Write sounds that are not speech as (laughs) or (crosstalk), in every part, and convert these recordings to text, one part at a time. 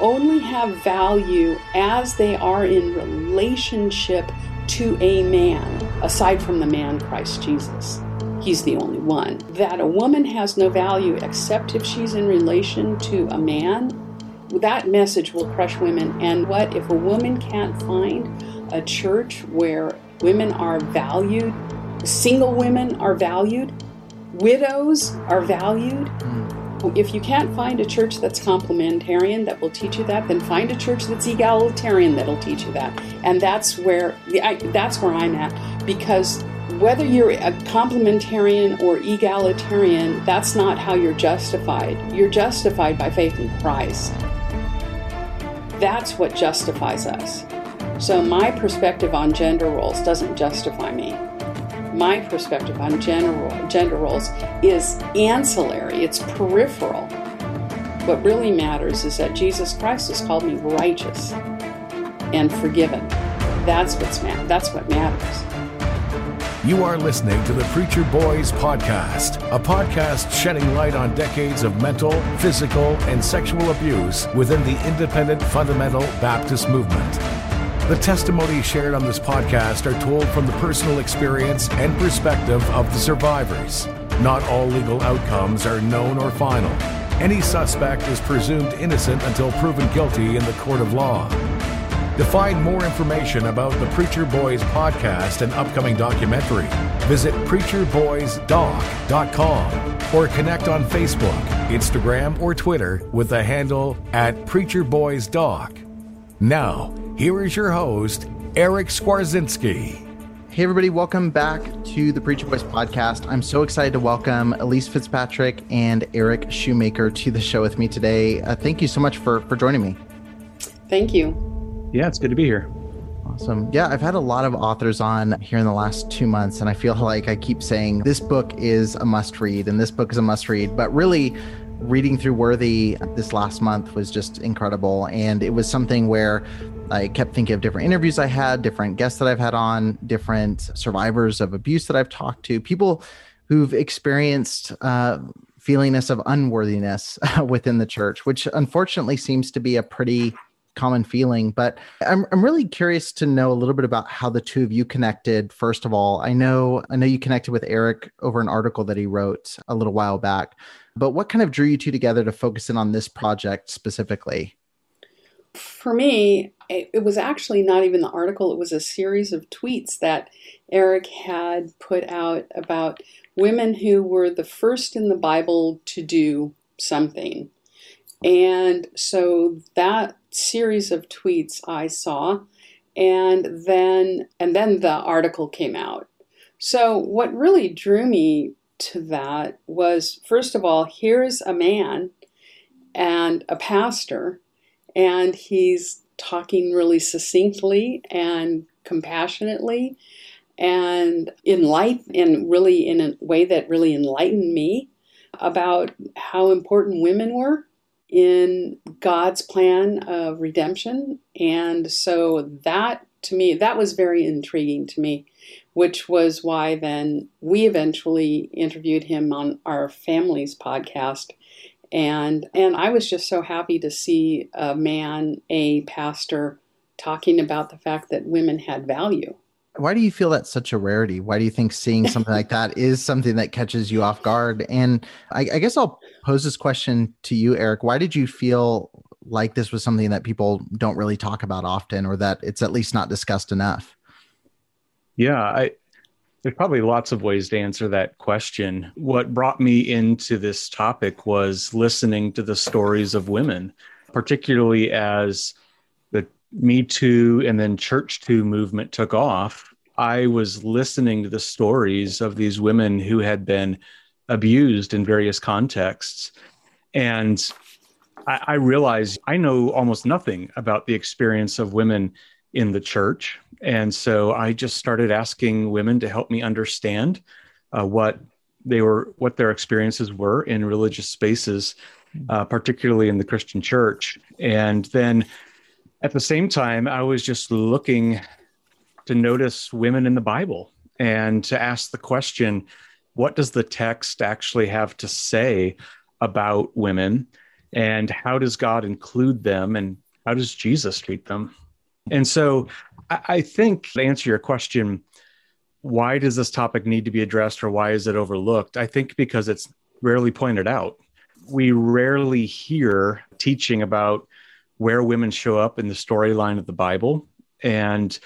only have value as they are in relationship to a man, aside from the man Christ Jesus. He's the only one. That a woman has no value except if she's in relation to a man, that message will crush women. And what if a woman can't find a church where women are valued, single women are valued, widows are valued? Mm if you can't find a church that's complementarian that will teach you that, then find a church that's egalitarian that'll teach you that. And that's where I, that's where I'm at because whether you're a complementarian or egalitarian, that's not how you're justified. You're justified by faith in Christ. That's what justifies us. So my perspective on gender roles doesn't justify me my perspective on gender, gender roles is ancillary, it's peripheral. What really matters is that Jesus Christ has called me righteous and forgiven. That's what's ma- that's what matters. You are listening to the Preacher Boys Podcast, a podcast shedding light on decades of mental, physical, and sexual abuse within the independent fundamental Baptist movement. The testimonies shared on this podcast are told from the personal experience and perspective of the survivors. Not all legal outcomes are known or final. Any suspect is presumed innocent until proven guilty in the court of law. To find more information about the Preacher Boys podcast and upcoming documentary, visit preacherboysdoc.com or connect on Facebook, Instagram, or Twitter with the handle at preacherboysdoc. Now, here is your host, Eric Skwarczynski. Hey, everybody, welcome back to the Preacher Boys podcast. I'm so excited to welcome Elise Fitzpatrick and Eric Schumacher to the show with me today. Uh, thank you so much for, for joining me. Thank you. Yeah, it's good to be here. Awesome. Yeah, I've had a lot of authors on here in the last two months, and I feel (laughs) like I keep saying this book is a must read and this book is a must read. But really, reading through Worthy this last month was just incredible. And it was something where I kept thinking of different interviews I had, different guests that I've had on, different survivors of abuse that I've talked to, people who've experienced uh, feelingness of unworthiness (laughs) within the church, which unfortunately seems to be a pretty common feeling. But I'm I'm really curious to know a little bit about how the two of you connected. First of all, I know I know you connected with Eric over an article that he wrote a little while back. But what kind of drew you two together to focus in on this project specifically? For me, it was actually not even the article, it was a series of tweets that Eric had put out about women who were the first in the Bible to do something. And so that series of tweets I saw and then and then the article came out. So what really drew me to that was first of all, here's a man and a pastor and he's talking really succinctly and compassionately and enlighten and really in a way that really enlightened me about how important women were in God's plan of redemption. And so that to me, that was very intriguing to me, which was why then we eventually interviewed him on our family's podcast and and I was just so happy to see a man, a pastor, talking about the fact that women had value. why do you feel that's such a rarity? Why do you think seeing (laughs) something like that is something that catches you off guard? And I, I guess I'll pose this question to you, Eric. Why did you feel like this was something that people don't really talk about often, or that it's at least not discussed enough? Yeah, I, there's probably lots of ways to answer that question. What brought me into this topic was listening to the stories of women, particularly as the Me Too and then Church Too movement took off. I was listening to the stories of these women who had been abused in various contexts. And I, I realized I know almost nothing about the experience of women in the church. And so I just started asking women to help me understand uh, what they were, what their experiences were in religious spaces, uh, particularly in the Christian church. And then at the same time, I was just looking to notice women in the Bible and to ask the question what does the text actually have to say about women? And how does God include them? And how does Jesus treat them? And so I, think to answer your question, why does this topic need to be addressed or why is it overlooked? I think because it's rarely pointed out. We rarely hear teaching about where women show up in the storyline of the Bible. And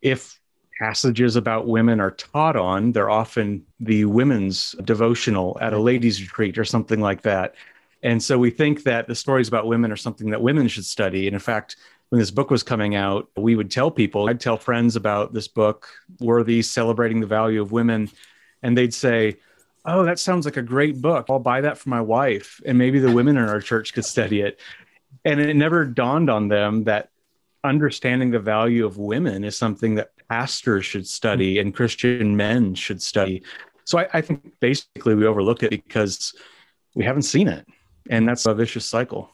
if passages about women are taught on, they're often the women's devotional at a ladies' retreat or something like that. And so we think that the stories about women are something that women should study. And in fact, when this book was coming out, we would tell people, I'd tell friends about this book, Worthy Celebrating the Value of Women. And they'd say, Oh, that sounds like a great book. I'll buy that for my wife. And maybe the women in our church could study it. And it never dawned on them that understanding the value of women is something that pastors should study and Christian men should study. So I, I think basically we overlook it because we haven't seen it. And that's a vicious cycle.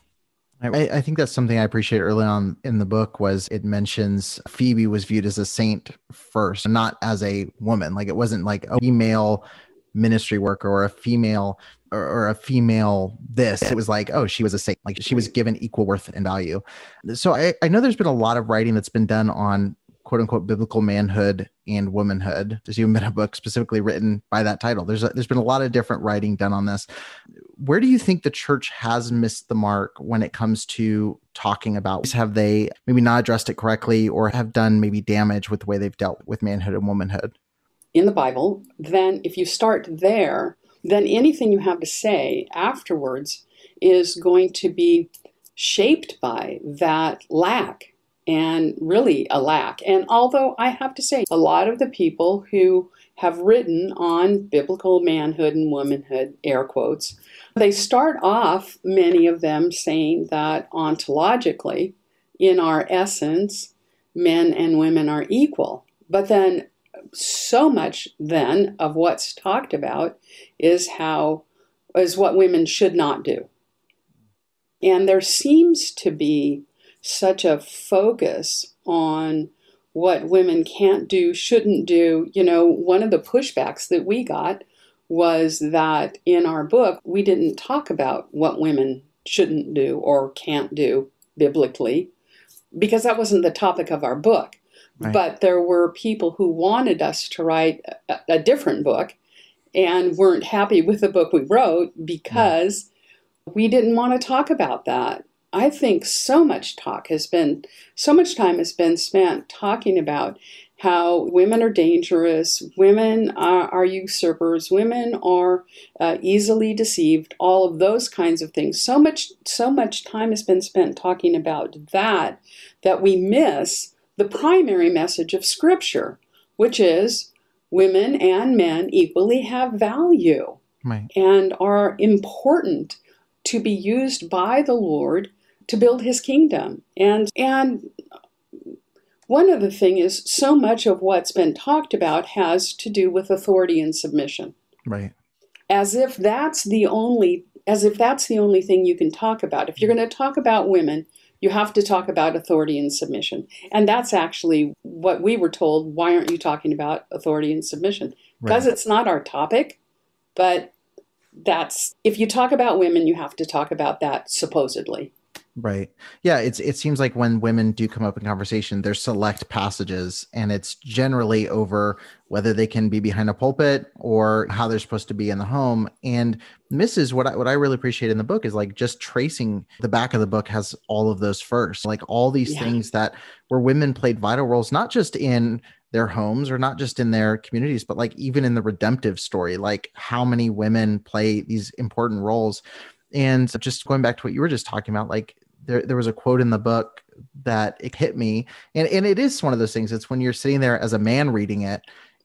I, I, think that's something I appreciate early on in the book was it mentions Phoebe was viewed as a saint first, not as a woman. Like it wasn't like a female ministry worker or a female or, or, a female this. It was like, oh, she was a saint. Like she was given equal worth and value. So I, I know there's been a lot of writing that's been done on quote unquote biblical manhood and womanhood. There's even been a book specifically written by that title. There's a, there's been a lot of different writing done on this. Where do you think the church has missed the mark when it comes to talking about? Have they maybe not addressed it correctly, or have done maybe damage with the way they've dealt with manhood and womanhood? In the Bible, then if you start there, then anything you have to say afterwards is going to be shaped by that lack and really a lack. And although I have to say, a lot of the people who have written on biblical manhood and womanhood, air quotes, they start off, many of them, saying that ontologically, in our essence, men and women are equal. But then, so much then of what's talked about is how is what women should not do. And there seems to be such a focus on what women can't do, shouldn't do. You know, one of the pushbacks that we got was that in our book, we didn't talk about what women shouldn't do or can't do biblically because that wasn't the topic of our book. Right. But there were people who wanted us to write a, a, different book and weren't happy with the book we wrote because we didn't want to talk about that. I think so much talk has been, so much time has been spent talking about how women are dangerous, women are, are usurpers, women are uh, easily deceived, all of those kinds of things. So much, so much time has been spent talking about that that we miss the primary message of Scripture, which is women and men equally have value right. and are important to be used by the Lord to build his kingdom. And and one other thing is so much of what's been talked about has to do with authority and submission. Right. As if that's the only as if that's the only thing you can talk about. If you're going to talk about women, you have to talk about authority and submission. And that's actually what we were told. Why aren't you talking about authority and submission? Because right. it's not our topic, but that's if you talk about women, you have to talk about that supposedly. Right. Yeah. It's it seems like when women do come up in conversation, there's select passages, and it's generally over whether they can be behind a pulpit or how they're supposed to be in the home. And Mrs. What I what I really appreciate in the book is like just tracing the back of the book has all of those first, like all these yeah. things that where women played vital roles, not just in their homes or not just in their communities, but like even in the redemptive story, like how many women play these important roles. And just going back to what you were just talking about, like there, there was a quote in the book that it hit me. And, and it is one of those things it's when you're sitting there as a man reading it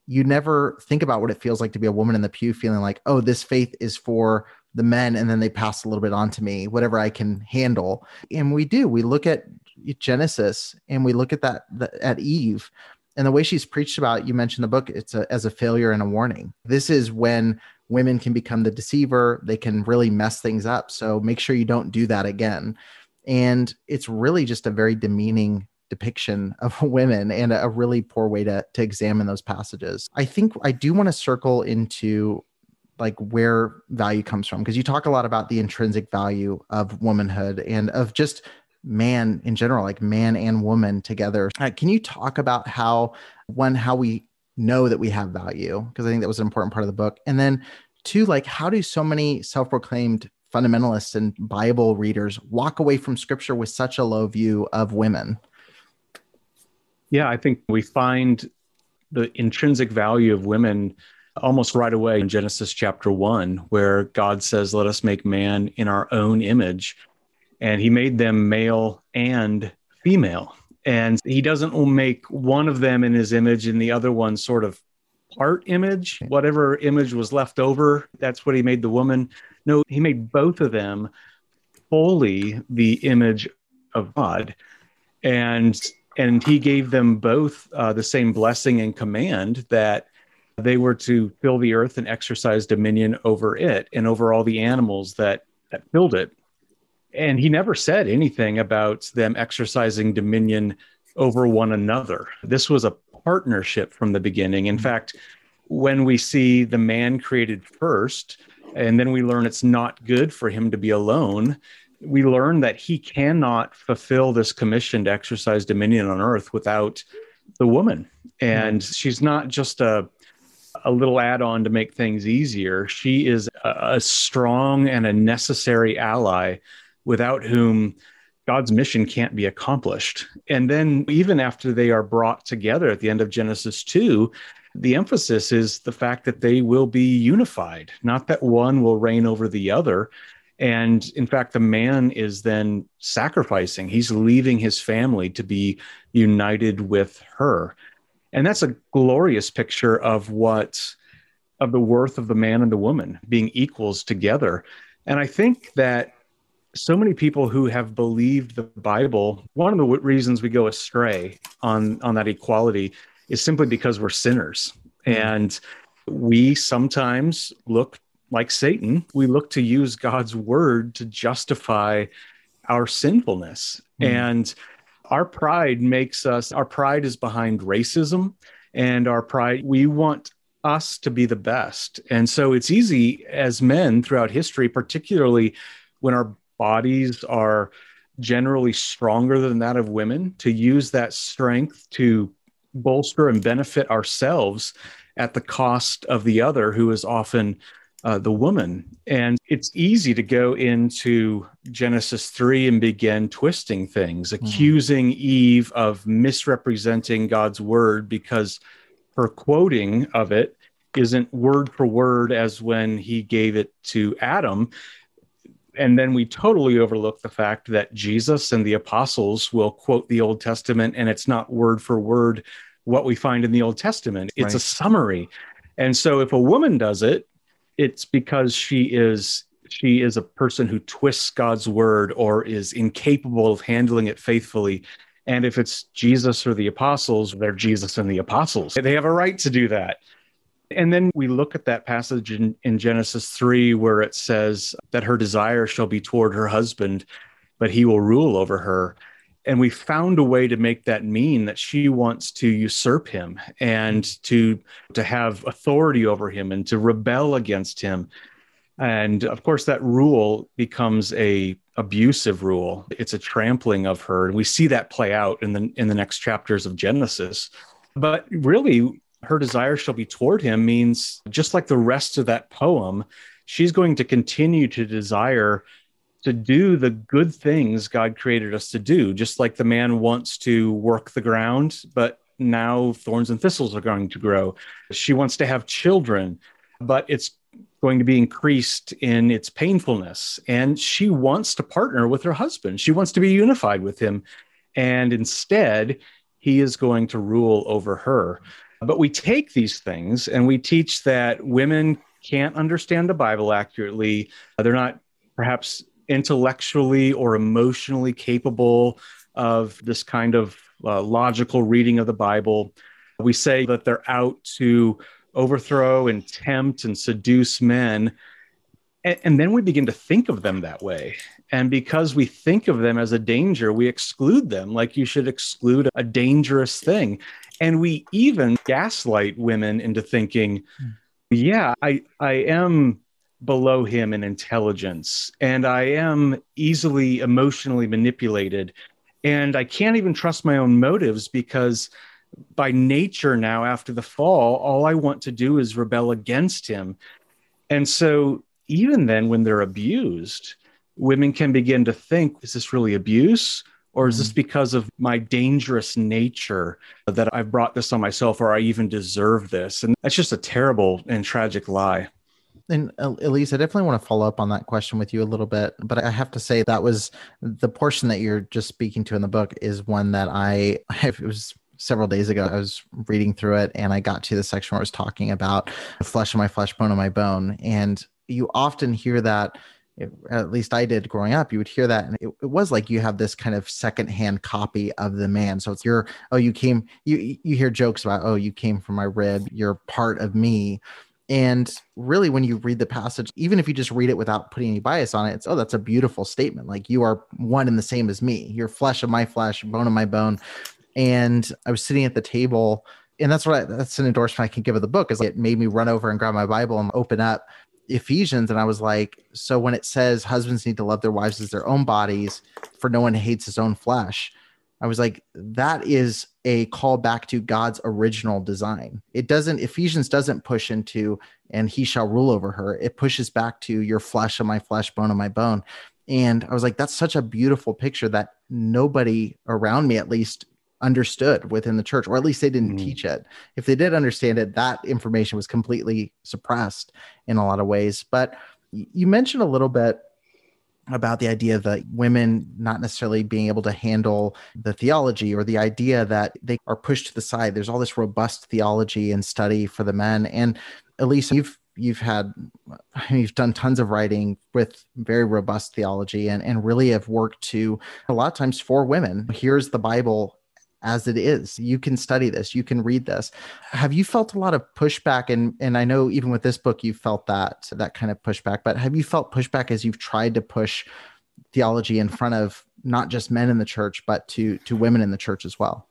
you never think about what it feels like to be a woman in the pew feeling like oh this faith is for the men and then they pass a little bit on to me whatever i can handle. And we do we look at genesis and we look at that at eve and the way she's preached about you mentioned the book it's a, as a failure and a warning. This is when women can become the deceiver they can really mess things up so make sure you don't do that again and it's really just a very demeaning depiction of (laughs) women and a really poor way to, to examine those passages. I think I do want to circle into like where value comes from because you talk a lot about the intrinsic value of womanhood and of just man in general, like man and woman together. Uh, can you talk about how one, how we know that we have value? Because I think that was an important part of the book. And then two, like how do so many self-proclaimed fundamentalists and Bible readers walk away from scripture with such a low view of women? Yeah, I think we find the intrinsic value of women almost right away in Genesis chapter 1, where God says, Let us make man in our own image. And he made them male and female. And he doesn't make one of them in his image and the other one sort of part image. Whatever image was left over, that's what he made the woman. No, he made both of them fully the image of God. And and he gave them both uh, the same blessing and command that they were to fill the earth and exercise dominion over it and over all the animals that that filled it. And he never said anything about them exercising dominion over one another. This was a partnership from the beginning. In fact, when we see the man created first, and then we learn it's not good for him to be alone, we learn that he cannot fulfill this commission to exercise dominion on earth without the woman. And mm-hmm. she's not just a a little add-on to make things easier. She is a strong and a necessary ally without whom God's mission can't be accomplished. And then, even after they are brought together at the end of Genesis 2, the emphasis is the fact that they will be unified, not that one will reign over the other. And in fact, the man is then sacrificing, he's leaving his family to be united with her. And that's a glorious picture of what, of the worth of the man and the woman being equals together. And I think that so many people who have believed the Bible, one of the reasons we go astray on, on that equality is simply because we're sinners. Hmm. And we sometimes look like Satan, we look to use God's word to justify our sinfulness. Mm. And our pride makes us, our pride is behind racism and our pride, we want us to be the best. And so it's easy as men throughout history, particularly when our bodies are generally stronger than that of women, to use that strength to bolster and benefit ourselves at the cost of the other, who is often uh, the woman. And it's easy to go into Genesis 3 and begin twisting things, mm-hmm. accusing Eve of misrepresenting God's word because her quoting of it isn't word for word as when he gave it to Adam. And then we totally overlook the fact that Jesus and the apostles will quote the Old Testament and it's not word for word what we find in the Old Testament. It's right. a summary. And so if a woman does it, it's because she is she is a person who twists God's word or is incapable of handling it faithfully. And if it's Jesus or the apostles, they're Jesus and the apostles. They have a right to do that. And then we look at that passage in, in Genesis 3 where it says that her desire shall be toward her husband, but he will rule over her and we found a way to make that mean that she wants to usurp him and to to have authority over him and to rebel against him and of course that rule becomes a, abusive rule. It's a trampling of her. And we see that play out in the in the next chapters of Genesis. But really, her desire shall be toward him means just like the rest of that poem, she's going to continue to desire to do the good things God created us to do, just like the man wants to work the ground, but now thorns and thistles are going to grow. She wants to have children, but it's going to be increased in its painfulness. And she wants to partner with her husband. She wants to be unified with him. And instead, he is going to rule over her. But we take these things and we teach that women can't understand the Bible accurately. They're not perhaps intellectually or emotionally capable of this kind of uh, logical reading of the Bible. We say that they're out to overthrow and tempt and seduce men. And, and, then we begin to think of them that way. And because we think of them as a danger, we exclude them like you should exclude a dangerous thing. And we even gaslight women into thinking, hmm. yeah, I, I am below him in intelligence and I am easily emotionally manipulated. And I can't even trust my own motives because by nature now after the fall all i want to do is rebel against him and so even then when they're abused women can begin to think is this really abuse or is this mm-hmm. because of my dangerous nature that i've brought this on myself or i even deserve this and that's just a terrible and tragic lie and uh, Elise, I definitely want to follow up on that question with you a little bit, but I have to say that was the portion that you're just speaking to in the book is one that I, I (laughs) it was several days ago. I was reading through it and I got to the section where I was talking about flesh of my flesh, bone of my bone. And you often hear that, at least I did growing up, you would hear that. And it, it was like you have this kind of secondhand copy of the man. So it's your, oh, you came, you, you hear jokes about, oh, you came from my rib, you're part of me. And really, when you read the passage, even if you just read it without putting any bias on it, it's, oh, that's a beautiful statement. Like you are one and the same as me. You're flesh of my flesh, bone of my bone and I was sitting at the table, and that's what I, that's an endorsement I can give of the book. Is like it made me run over and grab my Bible and open up Ephesians, and I was like, so when it says husbands need to love their wives as their own bodies, for no one hates his own flesh. I was like, that is a call back to God's original design. It doesn't, Ephesians doesn't push into, and he shall rule over her. It pushes back to your flesh of my flesh, bone of my bone. And I was like, that's such a beautiful picture that nobody around me, at least, understood within the church, or at least they didn't mm. teach it. If they did understand it, that information was completely suppressed in a lot of ways. But you mentioned a little bit about the idea that women not necessarily being able to handle the theology or the idea that they are pushed to the side. There's all this robust theology and study for the men. And Elise, you've you've had (laughs) you've done tons of writing with very robust theology and, and really have worked to a lot of times for women. Here's the Bible as it is. You can study this, you can read this. Have you felt a lot of pushback? And and I know even with this book, you felt that that kind of pushback. But have you felt pushback as you've tried to push theology in front of not just men in the church, but to to women in the church as well?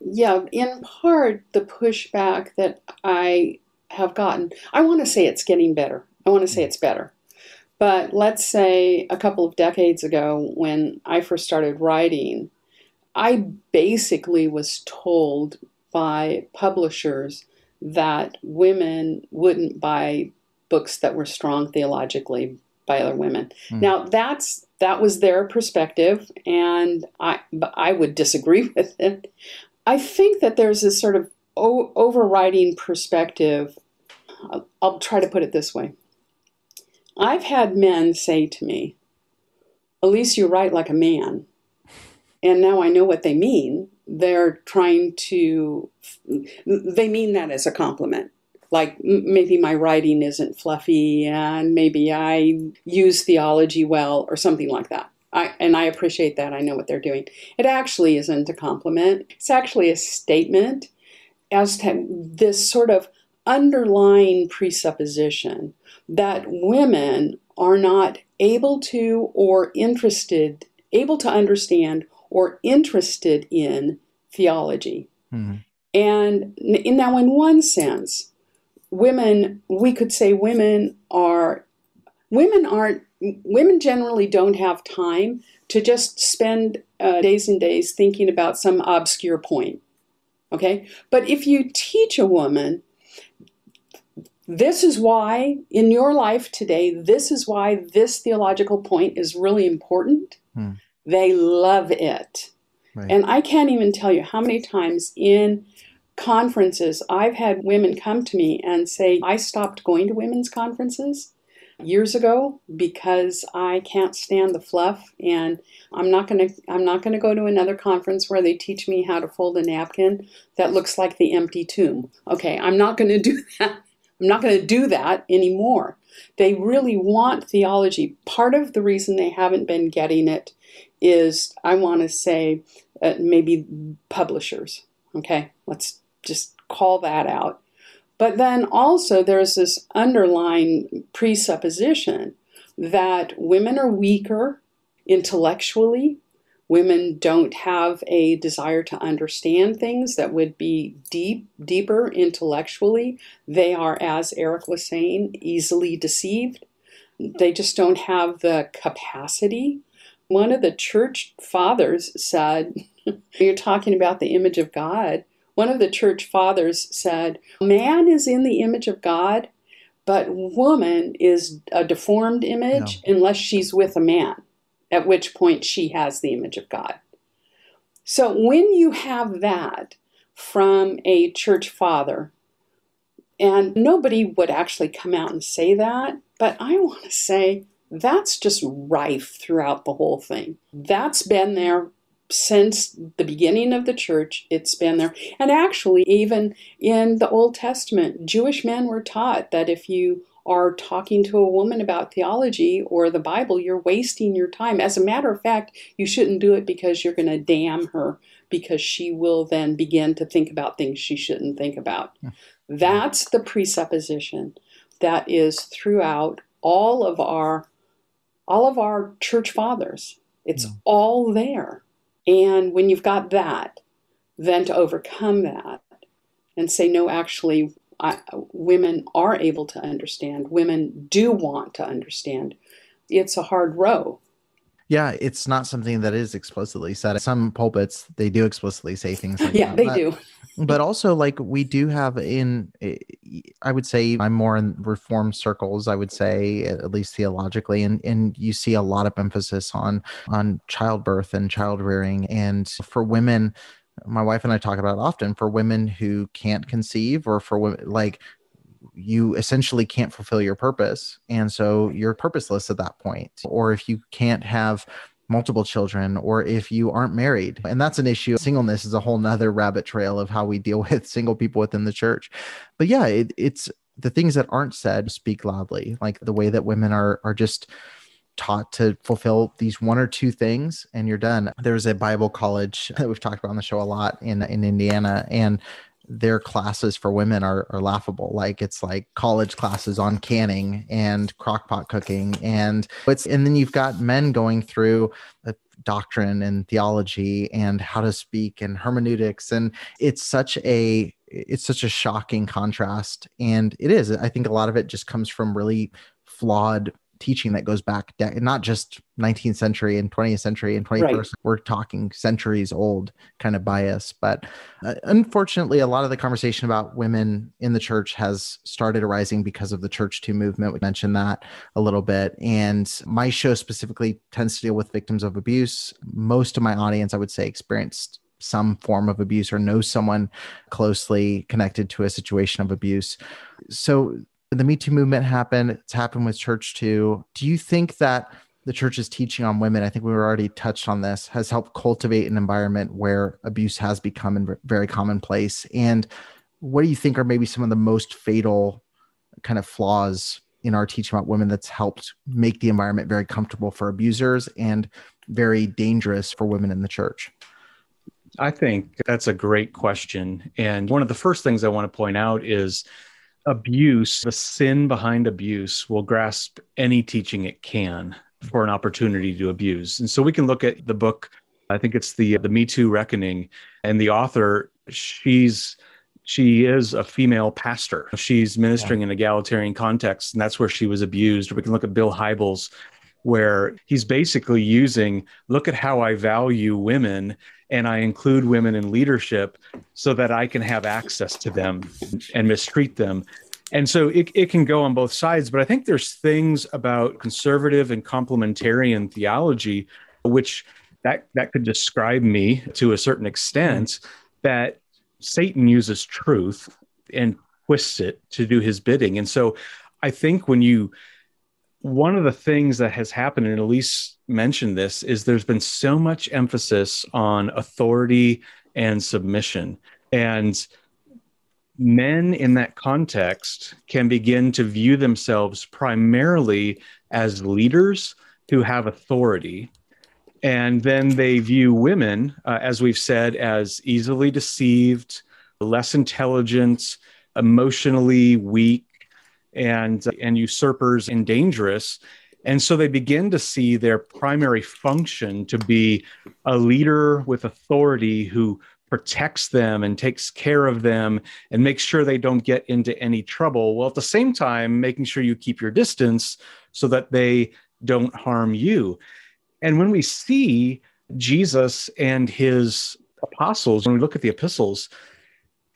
Yeah, in part, the pushback that I have gotten, I want to say it's getting better. I want to say mm. it's better. But let's say a couple of decades ago, when I first started writing, I basically was told by publishers that women wouldn't buy books that were strong theologically by other women. Mm. Now that's that was their perspective, and I I would disagree (laughs) with it. I think that there's this sort of o- overriding perspective. I'll, I'll try to put it this way. I've had men say to me, "Elise, you write like a man." And now I know what they mean. They're trying to, they mean that as a compliment. Like maybe my writing isn't fluffy and maybe I use theology well or something like that. I, and I appreciate that. I know what they're doing. It actually isn't a compliment, it's actually a statement as to this sort of underlying presupposition that women are not able to or interested, able to understand or interested in theology. Mm-hmm. And now, in one sense, women, we could say women are, women aren't women generally don't have time to just spend uh, days and days thinking about some obscure point. Okay? But if you teach a woman, this is why in your life today, this is why this theological point is really important. Hmm. They love it. Right. And I can't even tell you how many times in conferences I've had women come to me and say, I stopped going to women's conferences years ago because I can't stand the fluff and I'm not going to I'm not going to go to another conference where they teach me how to fold a napkin that looks like the empty tomb. Okay, I'm not going to do (laughs) that. I'm not going to do that anymore. They really want theology. Part of the reason they haven't been getting it is I want to say uh, maybe publishers. Okay, let's just call that out. But then also there's this underlying presupposition that women are weaker intellectually. Women don't have a desire to understand things that would be deep, deeper intellectually. They are, as Eric was saying, easily deceived. They just don't have the capacity. One of the church fathers said, (laughs) You're talking about the image of God. One of the church fathers said, Man is in the image of God, but woman is a deformed image no. unless she's with a man, at which point she has the image of God. So when you have that from a church father, and nobody would actually come out and say that, but I want to say that's just rife throughout the whole thing. That's been there since the beginning of the church, it's been there. And actually, even in the Old Testament, Jewish men were taught that if you are talking to a woman about theology or the Bible, you're wasting your time. As a matter of fact, you shouldn't do it because you're going to damn her because she will then begin to think about things she shouldn't think about. That's the presupposition that is throughout all of our all of our church fathers. It's mm. all there. And when you've got that, then to overcome that and say, no, actually, I, women are able to understand, women do want to understand. It's a hard row. Yeah, it's not something that is explicitly said. Some pulpits they do explicitly say things like yeah, that. they but, do. but also like we do have in eh, I would say I'm more in reform circles, I would say at least theologically and and you see a lot of emphasis on on childbirth and child rearing and for women my wife and I talk about often for women who can't conceive or for women like you essentially can't fulfill your purpose. And so you're purposeless at that point. Or if you can't have multiple children or if you aren't married and that's an issue singleness is a whole nother rabbit trail of how we deal (laughs) with single people within the church but yeah it, it's the things that aren't said speak loudly like the way that women are are just taught to fulfill these one or two things and you're done there's a bible college (laughs) that we've talked about on the show a lot in in indiana and their classes for women are, are laughable. Like it's like college classes on canning and crockpot cooking. And it's, and then you've got men going through doctrine and theology and how to speak and hermeneutics. And it's such a, it's such a shocking contrast. And it is, I think a lot of it just comes from really flawed teaching that goes back de- not just 19th century and 20th century and 21st right. we're talking centuries old kind of bias but uh, unfortunately a lot of the conversation about women in the church has started arising because of the church 2 movement we mentioned that a little bit and my show specifically tends to deal with victims of abuse most of my audience i would say experienced some form of abuse or know someone closely connected to a situation of abuse. So the Me Too movement happened. It's happened with church too. Do you think that the church's teaching on women, I think we were already touched on this, has helped cultivate an environment where abuse has become very commonplace? And what do you think are maybe some of the most fatal kind of flaws in our teaching about women that's helped make the environment very comfortable for abusers and very dangerous for women in the church? I think that's a great question. And one of the first things I want to point out is abuse, the sin behind abuse, will grasp any teaching it can for an opportunity to abuse. And so we can look at the book. I think it's the the Me Too Reckoning, and the author. She's she is a female pastor. She's ministering yeah. in egalitarian context, and that's where she was abused. Or we can look at Bill Hybels, where he's basically using look at how I value women and I include women in leadership so that I can have access to them and mistreat them. And so it, it can go on both sides, but I think there's things about conservative and complementarian theology, which that, that could describe me to a certain extent, that Satan uses truth and twists it to do his bidding. And so I think when you, one of the things that has happened, and Elise mentioned this, is there's been so much emphasis on authority and submission. And men in that context can begin to view themselves primarily as leaders who have authority. And then they view women, uh, as we've said, as easily deceived, less intelligent, emotionally weak, and, and usurpers and dangerous. And so they begin to see their primary function to be a leader with authority who protects them and takes care of them and makes sure they don't get into any trouble. Well, at the same time, making sure you keep your distance so that they don't harm you. And when we see Jesus and his apostles, when we look at the epistles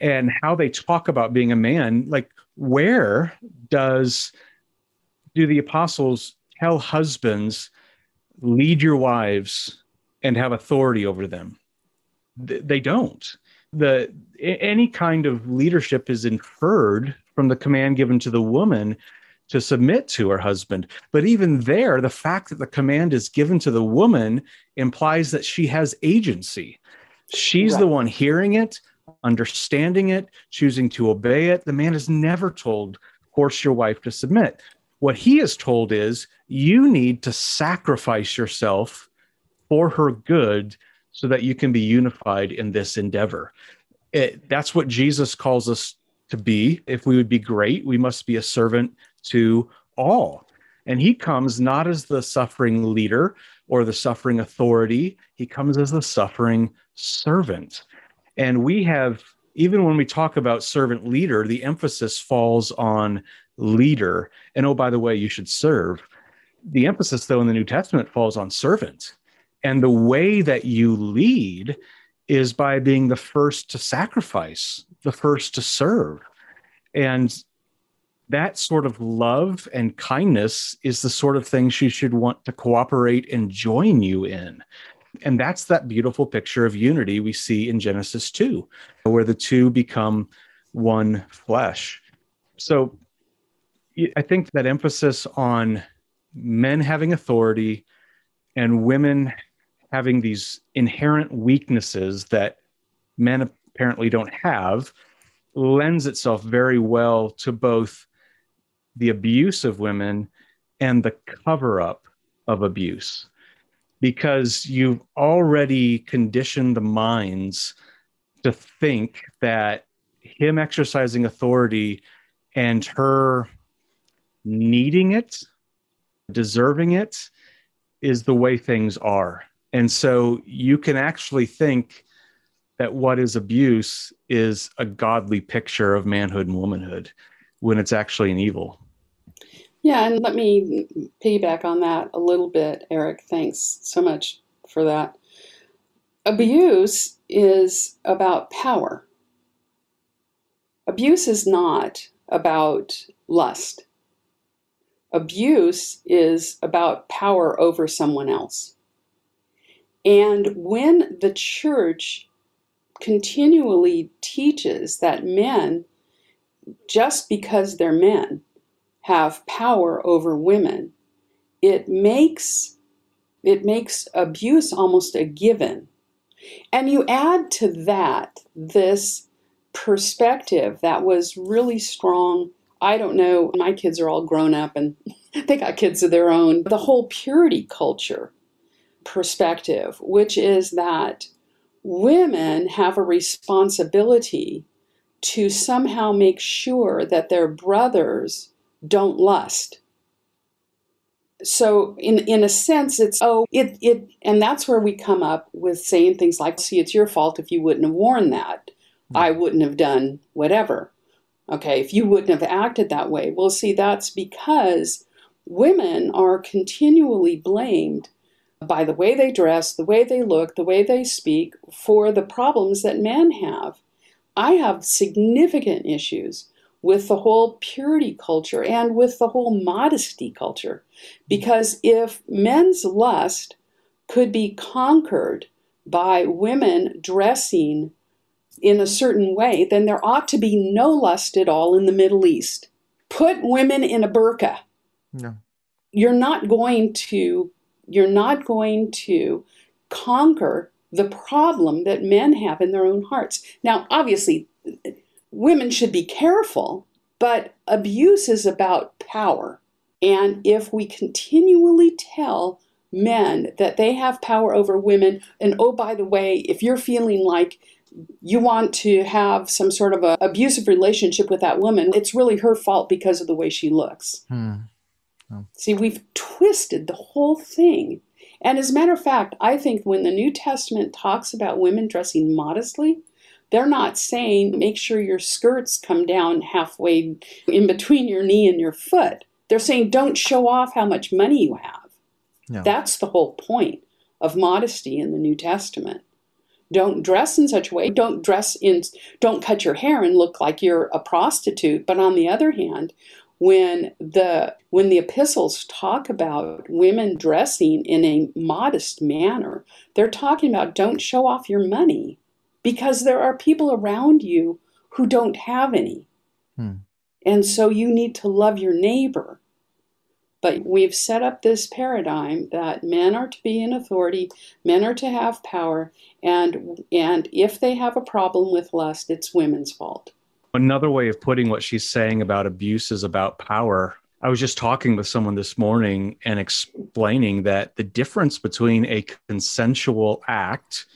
and how they talk about being a man, like where does do the apostles tell husbands lead your wives and have authority over them? they don't. The any kind of leadership is inferred from the command given to the woman to submit to her husband. But even there, the fact that the command is given to the woman implies that she has agency. She's right. the one hearing it, understanding it, choosing to obey it. The man is never told, force your wife to submit. What he is told is, you need to sacrifice yourself for her good so that you can be unified in this endeavor. It, that's what Jesus calls us to be. If we would be great, we must be a servant to all. And he comes not as the suffering leader or the suffering authority, he comes as the suffering servant. And we have, even when we talk about servant leader, the emphasis falls on leader. And oh, by the way, you should serve. The emphasis, though, in the New Testament falls on servant. And the way that you lead is by being the first to sacrifice, the first to serve. And that sort of love and kindness is the sort of thing she should want to cooperate and join you in. And that's that beautiful picture of unity we see in Genesis 2, where the two become one flesh. So I think that emphasis on men having authority and women having these inherent weaknesses that men apparently don't have lends itself very well to both the abuse of women and the cover up of abuse because you've already conditioned the minds to think that him exercising authority and her needing it, deserving it, is the way things are. And so you can actually think that what is abuse is a godly picture of manhood and womanhood when it's actually an evil. Yeah, and let me piggyback on that a little bit, Eric. Thanks so much for that. Abuse is about power. Abuse is not about lust. Abuse is about power over someone else. And when the church continually teaches that men, just because they're men, have power over women, it makes it makes abuse almost a given. And you add to that this perspective that was really strong. I don't know, my kids are all grown up and (laughs) they got kids of their own. The whole purity culture perspective, which is that women have a responsibility to somehow make sure that their brothers don't lust. So in in a sense it's oh it it and that's where we come up with saying things like see it's your fault if you wouldn't have worn that. I hmm. wouldn't have done whatever. Okay, if you wouldn't have acted that way. Well, see that's because women are continually blamed by the way they dress, the way they look, the way they speak for the problems that men have. I have significant issues with the whole purity culture and with the whole modesty culture. Because if men's lust could be conquered by women dressing in a certain way, then there ought to be no lust at all in the Middle East. Put women in a burqa. No. You're not going to you're not going to conquer the problem that men have in their own hearts. Now, obviously, women should be careful, but abuse is about power. And if we continually tell men that they have power over women, and oh, by the way, if you're feeling like you want to have some sort of an abusive relationship with that woman, it's really her fault because of the way she looks. Hmm. Oh. See, we've twisted the whole thing. And as a matter of fact, I think when the New Testament talks about women dressing modestly, they're not saying make sure your skirts come down halfway in between your knee and your foot. They're saying don't show off how much money you have. No. That's the whole point of modesty in the New Testament. Don't dress in such a way. Don't dress in, don't cut your hair and look like you're a prostitute. But on the other hand, when the when the epistles talk about women dressing in a modest manner, they're talking about don't show off your money because there are people around you who don't have any. Hmm. And so you need to love your neighbor. But we've set up this paradigm that men are to be in authority, men are to have power, and and if they have a problem with lust, it's women's fault. Another way of putting what she's saying about abuse is about power. I was just talking with someone this morning and explaining that the difference between a consensual act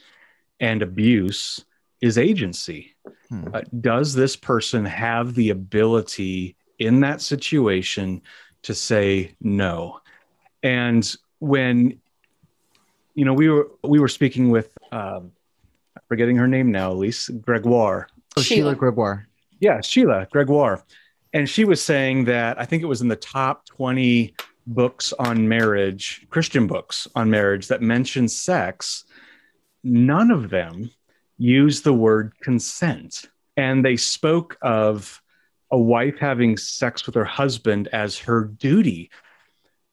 and abuse is agency. Hmm. Uh, does this person have the ability in that situation to say no? And when you know we were we were speaking with um, forgetting her name now, Elise Gregoire. Oh, Sheila Gregoire. Yeah, Sheila Gregoire. And she was saying that I think it was in the top 20 books on marriage, Christian books on marriage that mention sex none of them use the word consent. And they spoke of a wife having sex with her husband as her duty.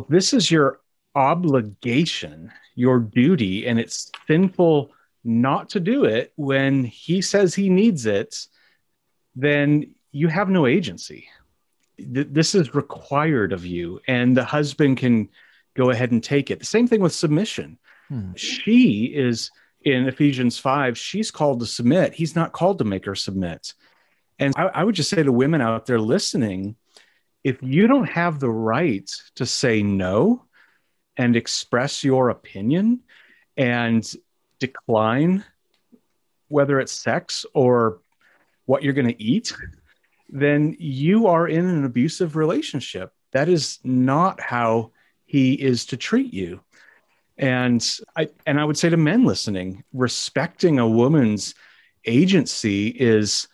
This is your obligation, your duty, and it's sinful not to do it when he says he needs it, then you have no agency. This is required of you, and the husband can go ahead and take it. The same thing with submission. Hmm. She is in Ephesians 5, she's called to submit. He's not called to make her submit. And I, I, would just say to women out there listening, if you don't have the right to say no and express your opinion and decline, whether it's sex or what you're going to eat, then you are in an abusive relationship. That is not how he is to treat you. And I and I would say to men listening, respecting a woman's agency is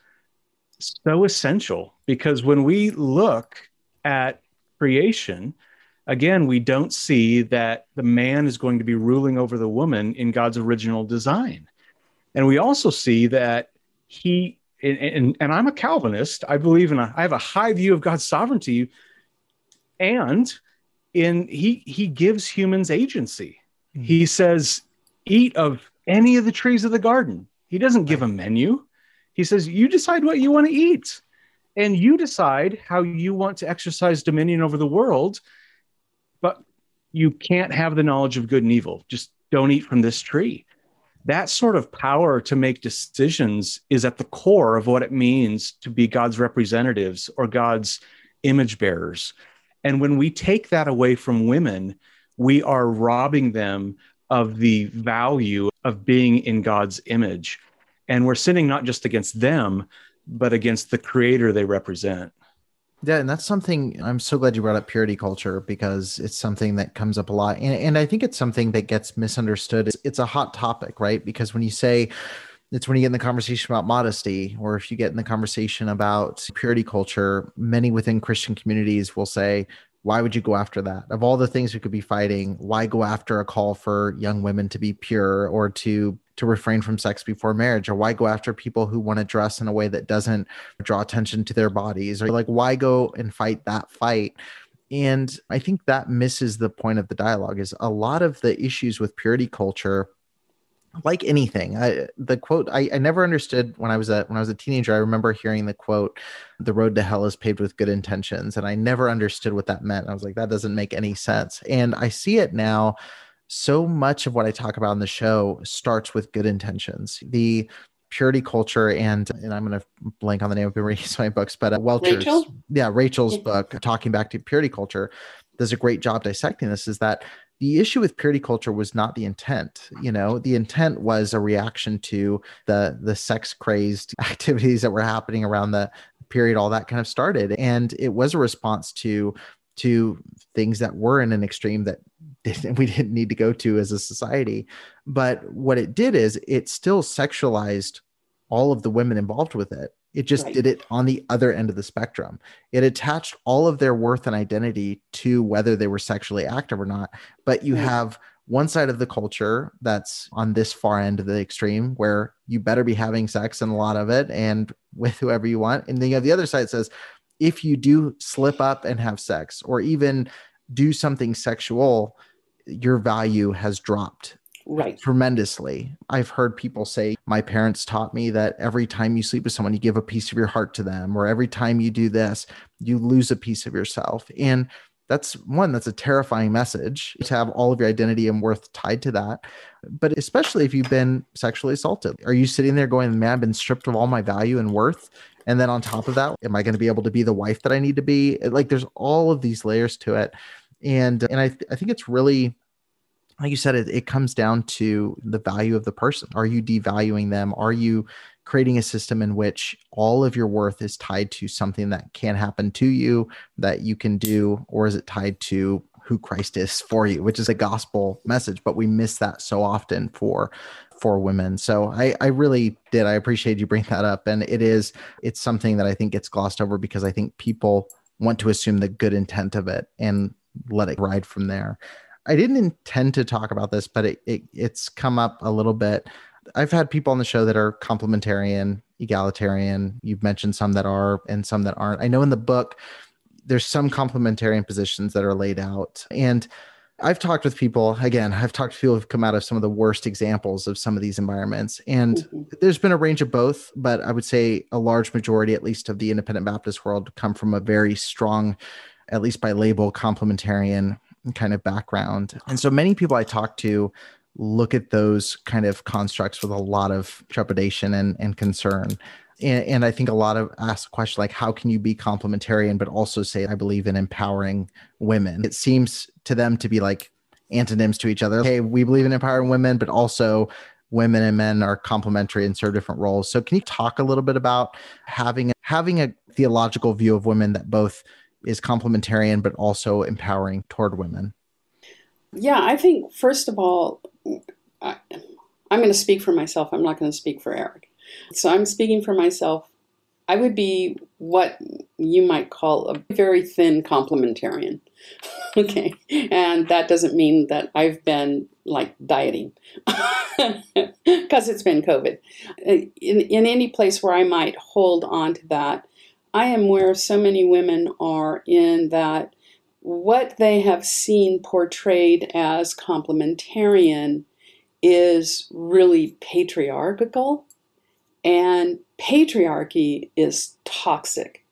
so essential because when we look at creation, again, we don't see that the man is going to be ruling over the woman in God's original design. And we also see that he and, and, and I'm a Calvinist. I believe in a, I have a high view of God's sovereignty, and in he he gives humans agency. He mm-hmm. says, eat of any of the trees of the garden. He doesn't give a menu. He says, you decide what you want to eat and you decide how you want to exercise dominion over the world. But you can't have the knowledge of good and evil. Just don't eat from this tree. That sort of power to make decisions is at the core of what it means to be God's representatives or God's image bearers. And when we take that away from women, we are robbing them of the value of being in God's image. And we're sinning not just against them, but against the creator they represent. Yeah, and that's something I'm so glad you brought up purity culture because it's something that comes up a lot. And, and I think it's something that gets misunderstood. It's, it's a hot topic, right? Because when you say, it's when you get in the conversation about modesty, or if you get in the conversation about purity culture, many within Christian communities will say, why would you go after that? Of all the things we could be fighting, why go after a call for young women to be pure or to to refrain from sex before marriage? Or why go after people who want to dress in a way that doesn't draw attention to their bodies? Or like why go and fight that fight? And i think that misses the point of the dialogue is a lot of the issues with purity culture like anything I, the quote I, I never understood when i was a when i was a teenager i remember hearing the quote the road to hell is paved with good intentions and i never understood what that meant. I was like that doesn't make any sense. And i see it now so much of what i talk about in the show starts with good intentions. The purity culture and and i'm going to blank on the name of (laughs) reading my books but uh, welcher's Rachel? yeah rachel's book talking back to purity culture does a great job dissecting this is that the issue with purity culture was not the intent you know? The intent was a reaction to the the sex crazed (laughs) activities that were happening around the period all that kind of started. And it was a response to to things that were in an extreme that (laughs) we didn't need to go to as a society. But what it did is it still sexualized all of the women involved with it it just right. did it on the other end of the spectrum. It attached all of their worth and identity to whether they were sexually active or not. But you have one side of the culture that's on this far end of the extreme where you better be having sex and a lot of it and (laughs) with whoever you want. And then you have the other side that says, if you do slip up and have sex or even do something sexual, your value has dropped right. tremendously. I've heard people say my parents taught me that every time you sleep with someone you give a piece of your heart to them or every time you do this you lose a piece of yourself. And that's one that's a terrifying message to have all of your identity and worth tied to that. But especially if you've been sexually assaulted. Are you sitting there going man i've been stripped of all my value and worth and then on top of that am i going to be able to be the wife that i need to be? Like there's all of these layers to it. And and i, th- I think it's really like you said, it, it comes down to the value of the person. Are you devaluing them? Are you creating a system in which all of your worth is tied to something that can happen to you that you can do, or is it tied to who Christ is for you, which is a gospel message? But we miss that so often for for women. So I, I really did. I appreciate you bring that up. And it is, it's something that I think gets glossed over because I think people want to assume the good intent of it and let it ride from there. I didn't intend to talk about this, but it, it it's come up a little bit. I've had people on the show that are complementarian, egalitarian. You've mentioned some that are and some that aren't. I know in the book there's some complementarian positions that are laid out. And I've talked with people, again, I've talked to people who've come out of some of the worst examples of some of these environments. And mm-hmm. there's been a range of both, but I would say a large majority, at least of the independent Baptist world, come from a very strong, at least by label, complementarian kind of background. And so many people I talk to look at those kind of constructs with a lot of trepidation and, and concern. And, and I think a lot of ask the question like, how can you be complementarian, but also say, I believe in empowering women? It seems to them to be like antonyms to each other. Hey, we believe in empowering women, but also women and men are complementary and serve different roles. So can you talk a little bit about having having a theological view of women that both is complementarian but also empowering toward women? Yeah, I think first of all, I, I'm going to speak for myself. I'm not going to speak for Eric. So I'm speaking for myself. I would be what you might call a very thin complementarian. (laughs) okay. And that doesn't mean that I've been like dieting (laughs) because it's been COVID. In, in any place where I might hold on to that, I am where so many women are in that what they have seen portrayed as complementarian is really patriarchal, and patriarchy is toxic.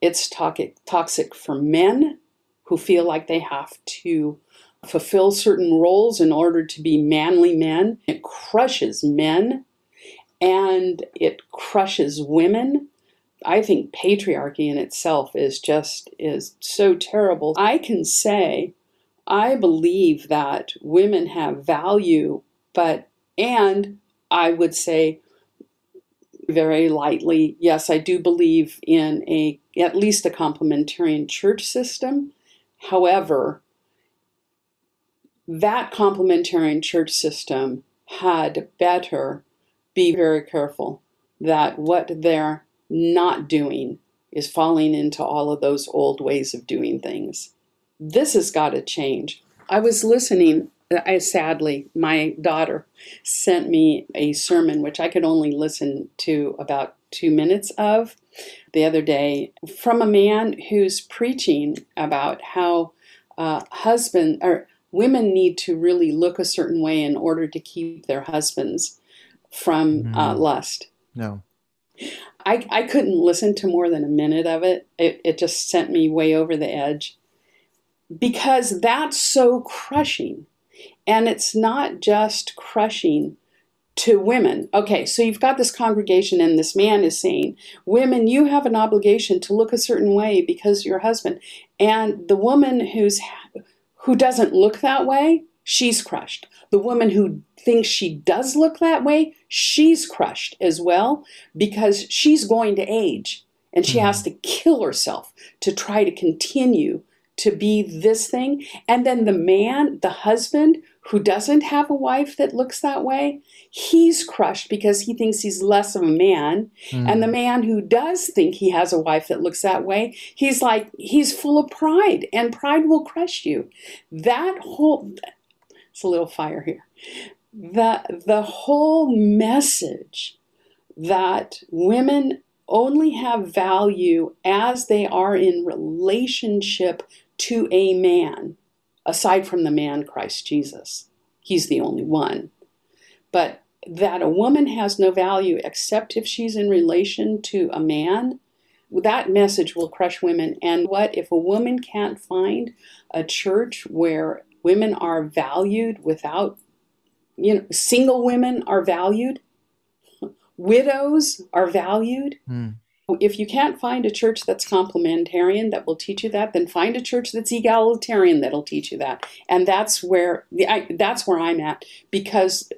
It's toxic, toxic for men who feel like they have to fulfill certain roles in order to be manly men. It crushes men and it crushes women I think patriarchy in itself is just is so terrible. I can say I believe that women have value, but and I would say very lightly, yes, I do believe in a at least a complementarian church system. However, that complementarian church system had better be very careful that what they're not doing is falling into all of those old ways of doing things. this has got to change. I was listening. I sadly, my daughter sent me a sermon which I could only listen to about two minutes of the other day from a man who's preaching about how uh, husband or women need to really look a certain way in order to keep their husbands from mm. uh, lust. No. I, I couldn't listen to more than a minute of it. it. It just sent me way over the edge because that's so crushing. And it's not just crushing to women. Okay, so you've got this congregation, and this man is saying, Women, you have an obligation to look a certain way because your husband. And the woman who's who doesn't look that way, she's crushed. The woman who thinks she does look that way, she's crushed as well because she's going to age and she mm-hmm. has to kill herself to try to continue to be this thing. And then the man, the husband who doesn't have a wife that looks that way, he's crushed because he thinks he's less of a man. Mm. And the man who does think he has a wife that looks that way, he's like, he's full of pride, and pride will crush you. That whole, it's a little fire here. The, the whole message that women only have value as they are in relationship to a man aside from the man Christ Jesus. He's the only one. But that a woman has no value except if she's in relation to a man, that message will crush women. And what if a woman can't find a church where women are valued without, you know, single women are valued, widows are valued? Mm. If you can't find a church that's complementarian that will teach you that, then find a church that's egalitarian that'll teach you that. And that's where the, I, that's where I'm at because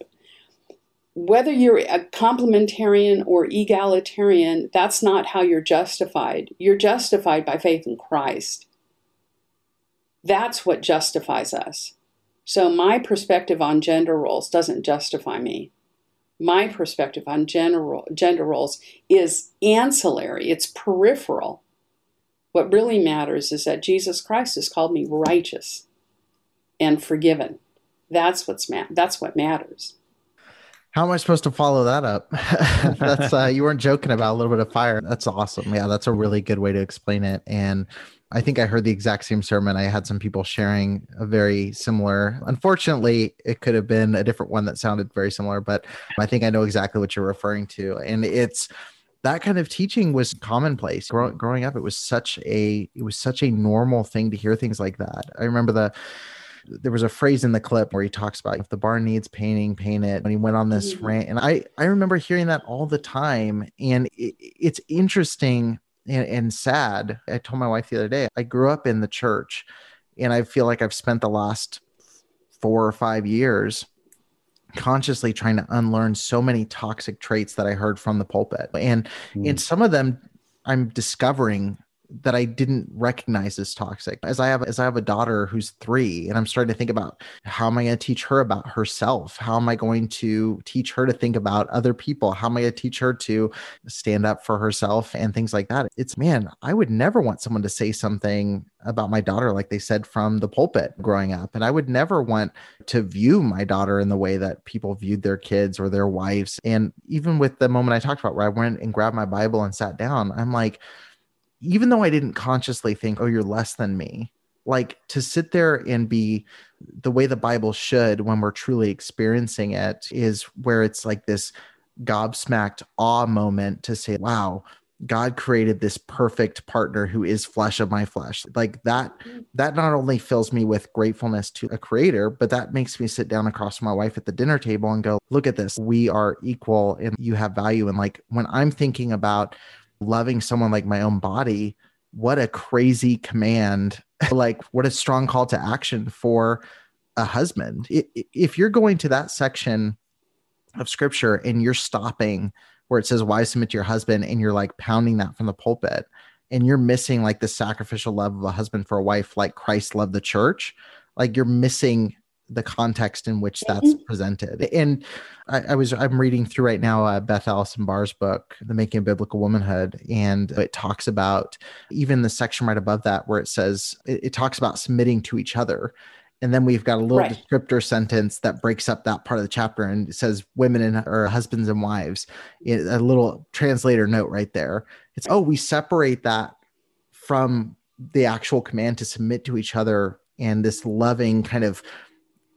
whether you're a complementarian or egalitarian, that's not how you're justified. You're justified by faith in Christ. That's what justifies us. So my perspective on gender roles doesn't justify me my perspective on general, gender roles is ancillary, it's peripheral. What really matters is that Jesus Christ has called me righteous and forgiven. That's what's ma- that's what matters. How am I supposed to follow that up? (laughs) that's uh, you weren't joking about a little bit of fire. That's awesome. Yeah, that's a really good way to explain it. And I think I heard the exact same sermon. I had some people sharing a very similar. Unfortunately, it could have been a different one that sounded very similar, but I think I know exactly what you're referring to. And it's that kind of teaching was commonplace Grow, growing up. It was such a it was such a normal thing to hear things like that. I remember the there was a phrase in the clip where he talks about if the barn needs painting, paint it. When he went on this mm-hmm. rant, and I I remember hearing that all the time, and it, it's interesting and, and sad. I told my wife the other day, I grew up in the church and I feel like I've spent the last four or five years consciously trying to unlearn so many toxic traits that I heard from the pulpit. And mm. and some of them I'm discovering that I didn't recognize as toxic. As I have as I have a daughter who's 3 and I'm starting to think about how am I going to teach her about herself? How am I going to teach her to think about other people? How am I going to teach her to stand up for herself and things like that? It's man, I would never want someone to say something about my daughter like they said from the pulpit growing up and I would never want to view my daughter in the way that people viewed their kids or their wives. And even with the moment I talked about where I went and grabbed my Bible and sat down, I'm like even though I didn't consciously think, oh, you're less than me, like to sit there and be the way the Bible should when we're truly experiencing it is where it's like this gobsmacked awe moment to say, wow, God created this perfect partner who is flesh of my flesh. Like that, that not only fills me with gratefulness to a creator, but that makes me sit down across from my wife at the dinner table and go, look at this. We are equal and you have value. And like when I'm thinking about loving someone like my own body, what a crazy command. like, what a strong call to action for a husband. If you're going to that section of scripture and you're stopping where it says, Why submit to your husband? and you're like pounding that from the pulpit, and you're missing like the sacrificial love of a husband for a wife, like Christ loved the church, like you're missing the context in which that's mm-hmm. presented. And I, I, was I'm reading through right now uh, Beth Allison Barr's book, The Making of Biblical Womanhood, and it talks about even the section right above that where it says it, it talks about submitting to each other. And then we've got a little right. descriptor sentence that breaks up that part of the chapter and it says women and or husbands and wives. A little translator note right there. It's oh, we separate that from the actual command to submit to each other and this loving kind of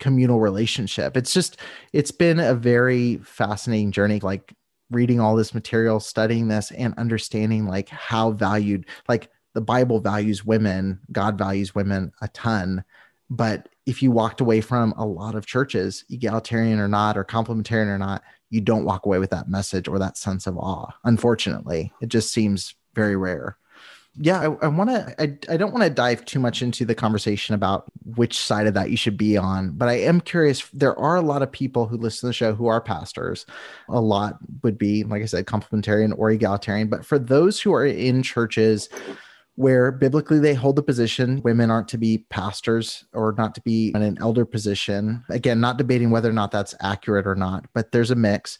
communal relationship. It's just, it's been a very fascinating journey, like reading all this material, studying this, and understanding like how valued, like the Bible values women, God values women a ton. But if you walked away from a lot of churches, egalitarian or not, or complementarian or not, you don't walk away with that message or that sense of awe. Unfortunately, it just seems very rare yeah, I, I want to. I, I don't want to dive too much into the conversation about which side of that you should be on, but I am curious. There are a lot of people who listen to the show who are pastors. A lot would be, like I said, complementarian or egalitarian. But for those who are in churches where biblically they hold the position women aren't to be pastors or not to be in an elder position, again, not debating whether or not that's accurate or not, but there's a mix.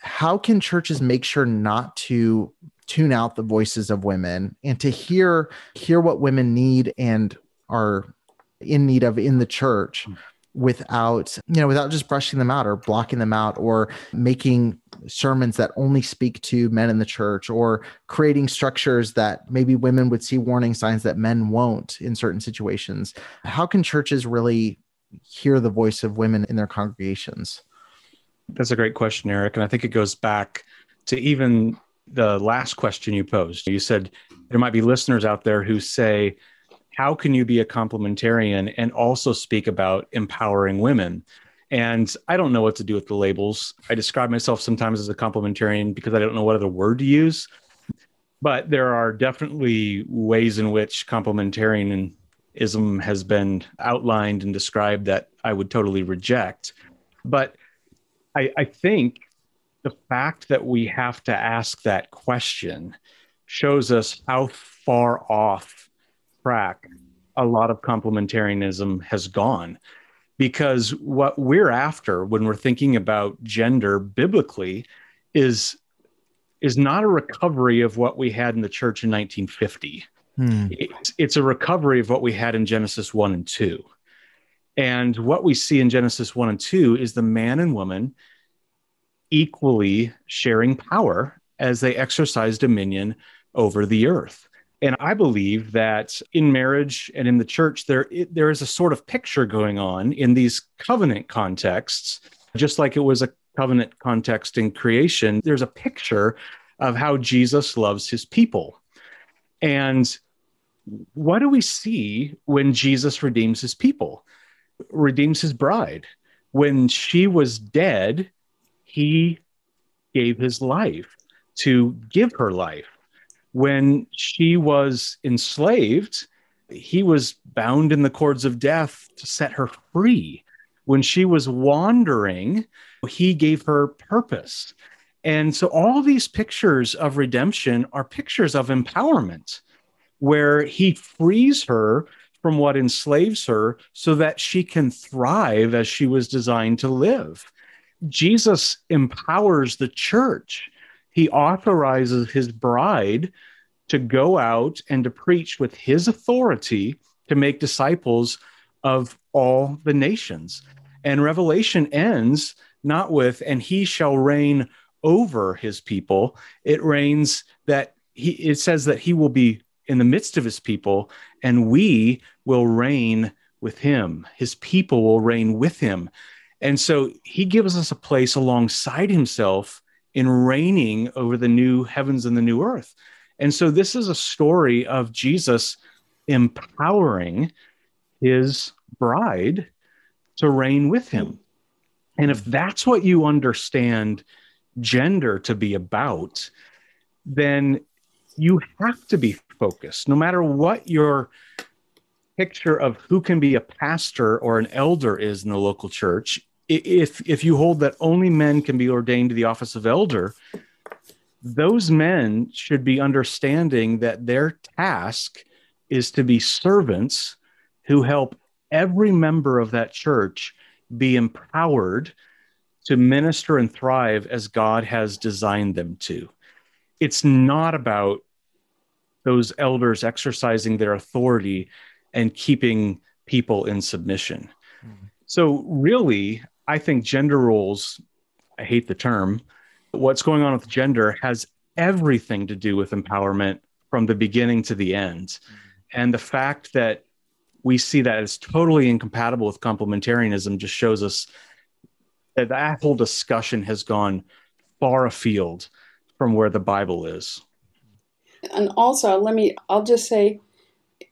How can churches make sure not to tune out the voices of women and to hear hear what women need and are in need of in the church hmm. without you know without just brushing them out or blocking them out or making sermons that only speak to men in the church or creating structures that maybe women would see warning signs that men won't in certain situations. How can churches really hear the voice of women in their congregations? That's a great question eric. And i think it goes back to even the last question you posed. You said there might be listeners out there who say, How can you be a complementarian and also speak about empowering women? And I don't know what to do with the labels. I describe myself sometimes as a complementarian because I don't know what other word to use. But there are definitely ways in which complementarianism has been outlined and described that I would totally reject. But I, I think the fact that we have to ask that question shows us how far off track a lot of complementarianism has gone. Because what we're after when we're thinking about gender biblically is, is not a recovery of what we had in the church in 1950. Hmm. It's, it's a recovery of what we had in Genesis 1 and 2. And what we see in Genesis 1 and 2 is the man and woman equally sharing power as they exercise dominion over the earth. And I believe that in marriage and in the church, there, it, there is a sort of picture going on in these covenant contexts, just like it was a covenant context in creation. There's a picture of how Jesus loves his people. And what do we see when Jesus redeems his people, redeems his bride? When she was dead, he gave his life to give her life. When she was enslaved, he was bound in the cords of death to set her free. When she was wandering, he gave her purpose. And so all these pictures of redemption are pictures of empowerment, where he frees her from what enslaves her so that she can thrive as she was designed to live. Jesus empowers the church. He authorizes his bride to go out and to preach with his authority to make disciples of all the nations. And Revelation ends not with, and he shall reign over his people. It reigns that he, it says that he will be in the midst of his people, and we will reign with him. His people will reign with him. And so he gives us a place alongside himself in reigning over the new heavens and the new earth. And so this is a story of Jesus empowering his bride to reign with him. And if that's what you understand gender to be about, then you have to be focused no matter what your picture of who can be a pastor or an elder is in the local church if if you hold that only men can be ordained to the office of elder those men should be understanding that their task is to be servants who help every member of that church be empowered to minister and thrive as God has designed them to. It's not about those elders exercising their authority and keeping people in submission. Mm-hmm. So, really, I think gender roles, I hate the term, what's going on with gender has everything to do with empowerment from the beginning to the end. And the fact that we see that as totally incompatible with complementarianism just shows us that that whole discussion has gone far afield from where the Bible is. And also, let me, I'll just say,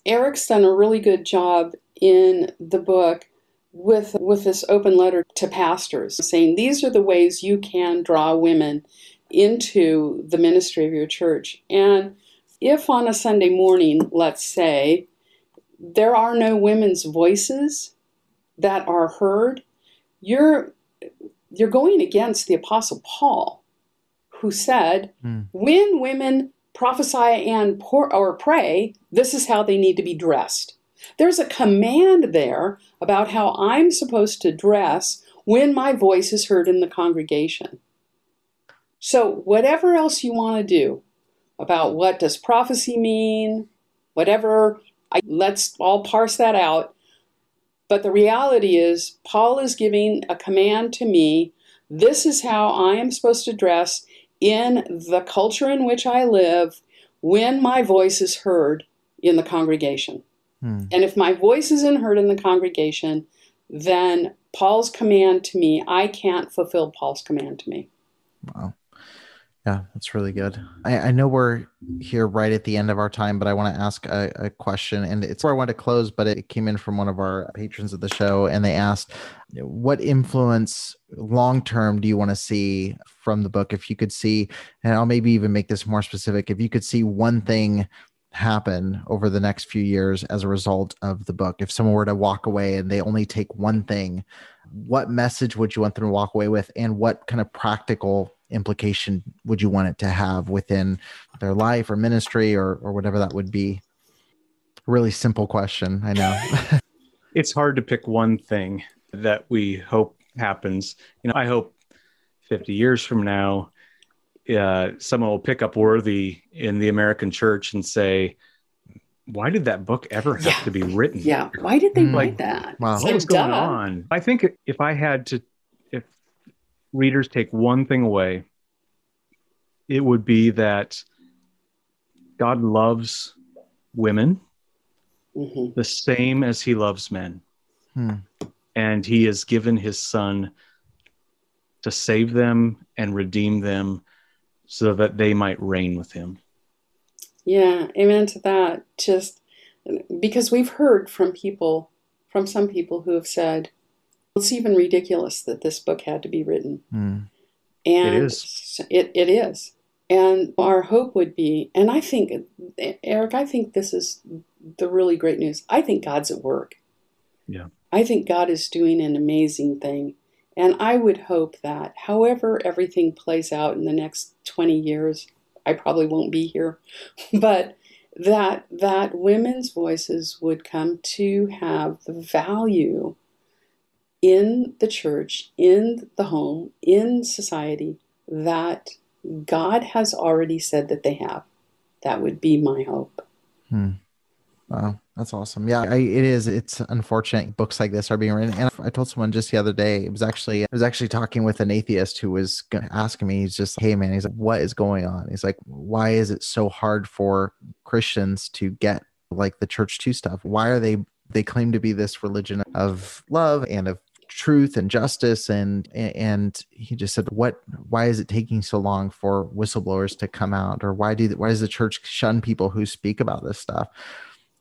Eric's done a really good job in the book with with this open letter to pastors saying these are the ways you can draw women into the ministry of your church and if on a Sunday morning let's say there are no women's voices that are heard you're you're going against the apostle Paul who said mm. when women prophesy and pour, or pray, this is how they need to be dressed. There's a command there about how I'm supposed to dress when my voice is heard in the congregation. So, whatever else you want to do about what does prophecy mean, whatever, I, let's all parse that out. But the reality is, Paul is giving a command to me. This is how I am supposed to dress in the culture in which I live when my voice is heard in the congregation. Hmm. And if my voice isn't heard in the congregation, then Paul's command to me, I can't fulfill Paul's command to me. Wow. Yeah, that's really good. I, I, know we're here right at the end of our time, but I want to ask a, a, question, and it's where I want to close. But it came in from one of our patrons of the show, and they asked, "What influence long term do you want to see from the book? If you could see, and I'll maybe even make this more specific, if you could see one thing happen over the next few years as a result of the book, if someone were to walk away and they only take one thing." What message would you want them to walk away with, and what kind of practical implication would you want it to have within their life or ministry or or whatever that would be? Really simple question i know. (laughs) It's hard to pick one thing that we hope happens. You know i hope 50 years from now uh, someone will pick up worthy in the american church and say why did that book ever have yeah. to be written yeah why did they mm. write that wow. what was going on i think if i had to if readers take one thing away, it would be that God loves women mm-hmm. the same as he loves men. Hmm. And he has given his son to save them and redeem them so that they might reign with him. Yeah, amen to that. Just because we've heard from people, from some people who have said, it's even ridiculous that this book had to be written. Mm. And it is. It, it is. And our hope would be, and I think, Eric, I think this is the really great news. I think God's at work. Yeah. I think God is doing an amazing thing. And I would hope that, however everything plays out in the next 20 years, I probably won't be here, (laughs) but that that women's voices would come to have the value in the church, in the home, in society that God has already said that they have. That would be my hope. Hmm. Wow, that's awesome. Yeah, I, it is. It's unfortunate books like this are being written. And I told someone just the other day. It was actually I was actually talking with an atheist who was asking me. He's just, "Hey, man," he's like, "What is going on?" He's like, "Why is it so hard for Christians to get like the church two stuff? Why are they they claim to be this religion of love and of truth and justice and and he just said what why is it taking so long for whistleblowers to come out or why do why does the church shun people who speak about this stuff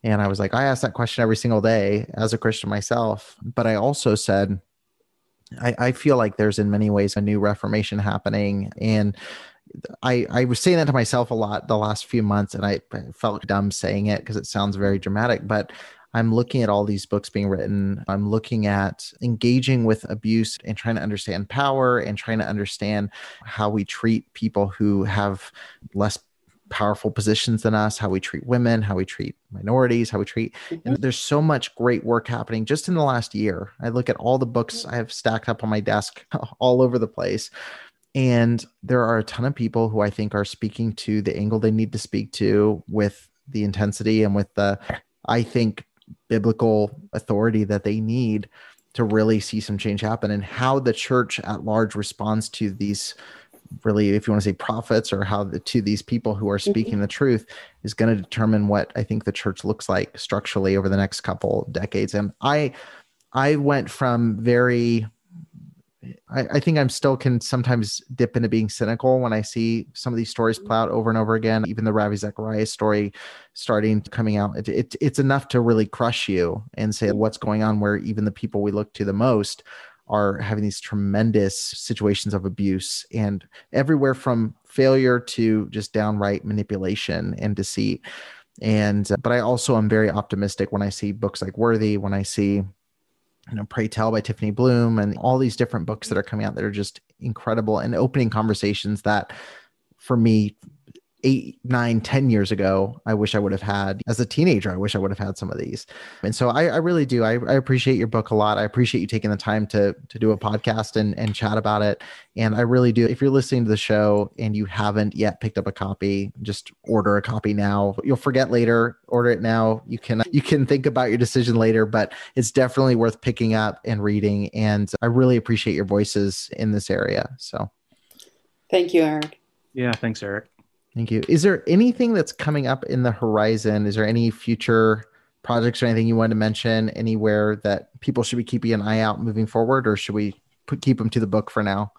and i was like i ask that question every single day as a christian myself but i also said I, I feel like there's in many ways a new reformation happening and I, I was saying that to myself a lot the last few months and I felt dumb saying it because it sounds very dramatic, but I'm looking at all these books being written. I'm looking at engaging with abuse and trying to understand power and trying to understand how we treat people who have less powerful positions than us, how we treat women, how we treat minorities, how we treat. Mm-hmm. And there's so much great work happening just in the last year. I look at all the books I have stacked up on my desk (laughs) all over the place. And there are a ton of people who I think are speaking to the angle they need to speak to with the intensity and with the, I think, biblical authority that they need to really see some change happen and how the church at large responds to these really if you want to say prophets or how the to these people who are speaking mm-hmm. the truth is going to determine what i think the church looks like structurally over the next couple decades and i i went from very I, I, think I'm still can sometimes dip into being cynical when I see some of these stories play out over and over again. Even the Ravi Zacharias story starting coming out, it, it, it's enough to really crush you and say what's going on. Where even the people we look to the most are having these tremendous situations of abuse and everywhere from failure to just downright manipulation and deceit. And uh, but i also am very optimistic when i see books like worthy when i see you know Prey Tell by Tiffany Bluhm and all these different books that are coming out that are just incredible and opening conversations that for me eight, nine, ten years ago, I wish I would have had as a teenager. I wish I would have had some of these. And so I, I really do. I, I, appreciate your book a lot. I appreciate you taking the time to to do a podcast and and chat about it. And I really do. If you're listening to the show and you haven't yet picked up a copy, just order a copy now. You'll forget later. Order it now. You can you can think about your decision later, but it's definitely worth picking up and reading. And I really appreciate your voices in this area. So thank you, Eric. Yeah, thanks, Eric. Thank you. Is there anything that's coming up in the horizon? Is there any future projects or anything you want to mention anywhere that people should be keeping an eye out moving forward, or should we put, keep them to the book for now?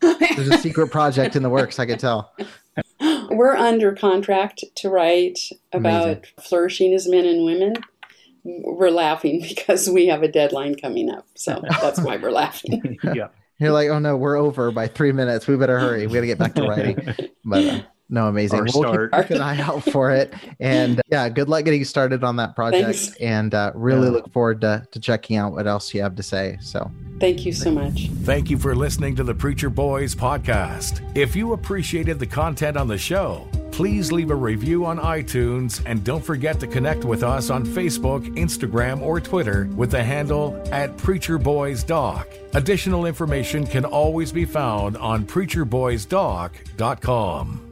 There's a secret project in the works, I could tell. (laughs) We're under contract to write about Amazing. flourishing as men and women. We're laughing because we have a deadline coming up. So that's why we're laughing. (laughs) yeah. You're like, oh no, we're over by three minutes. We better hurry. We got to get back to writing. (laughs) But uh, no, amazing. We'll start. keep, keep, an eye out for it. And uh, yeah, good luck getting started on that project. Thanks. And uh, really yeah. look forward to, to checking out what else you have to say. So thank you so much. Thank you for listening to the Preacher Boys podcast. If you appreciated the content on the show, please leave a review on iTunes and don't forget to connect with us on Facebook, Instagram, or Twitter with the handle at Preacher Boys Doc. Additional information can always be found on preacherboysdoc.com.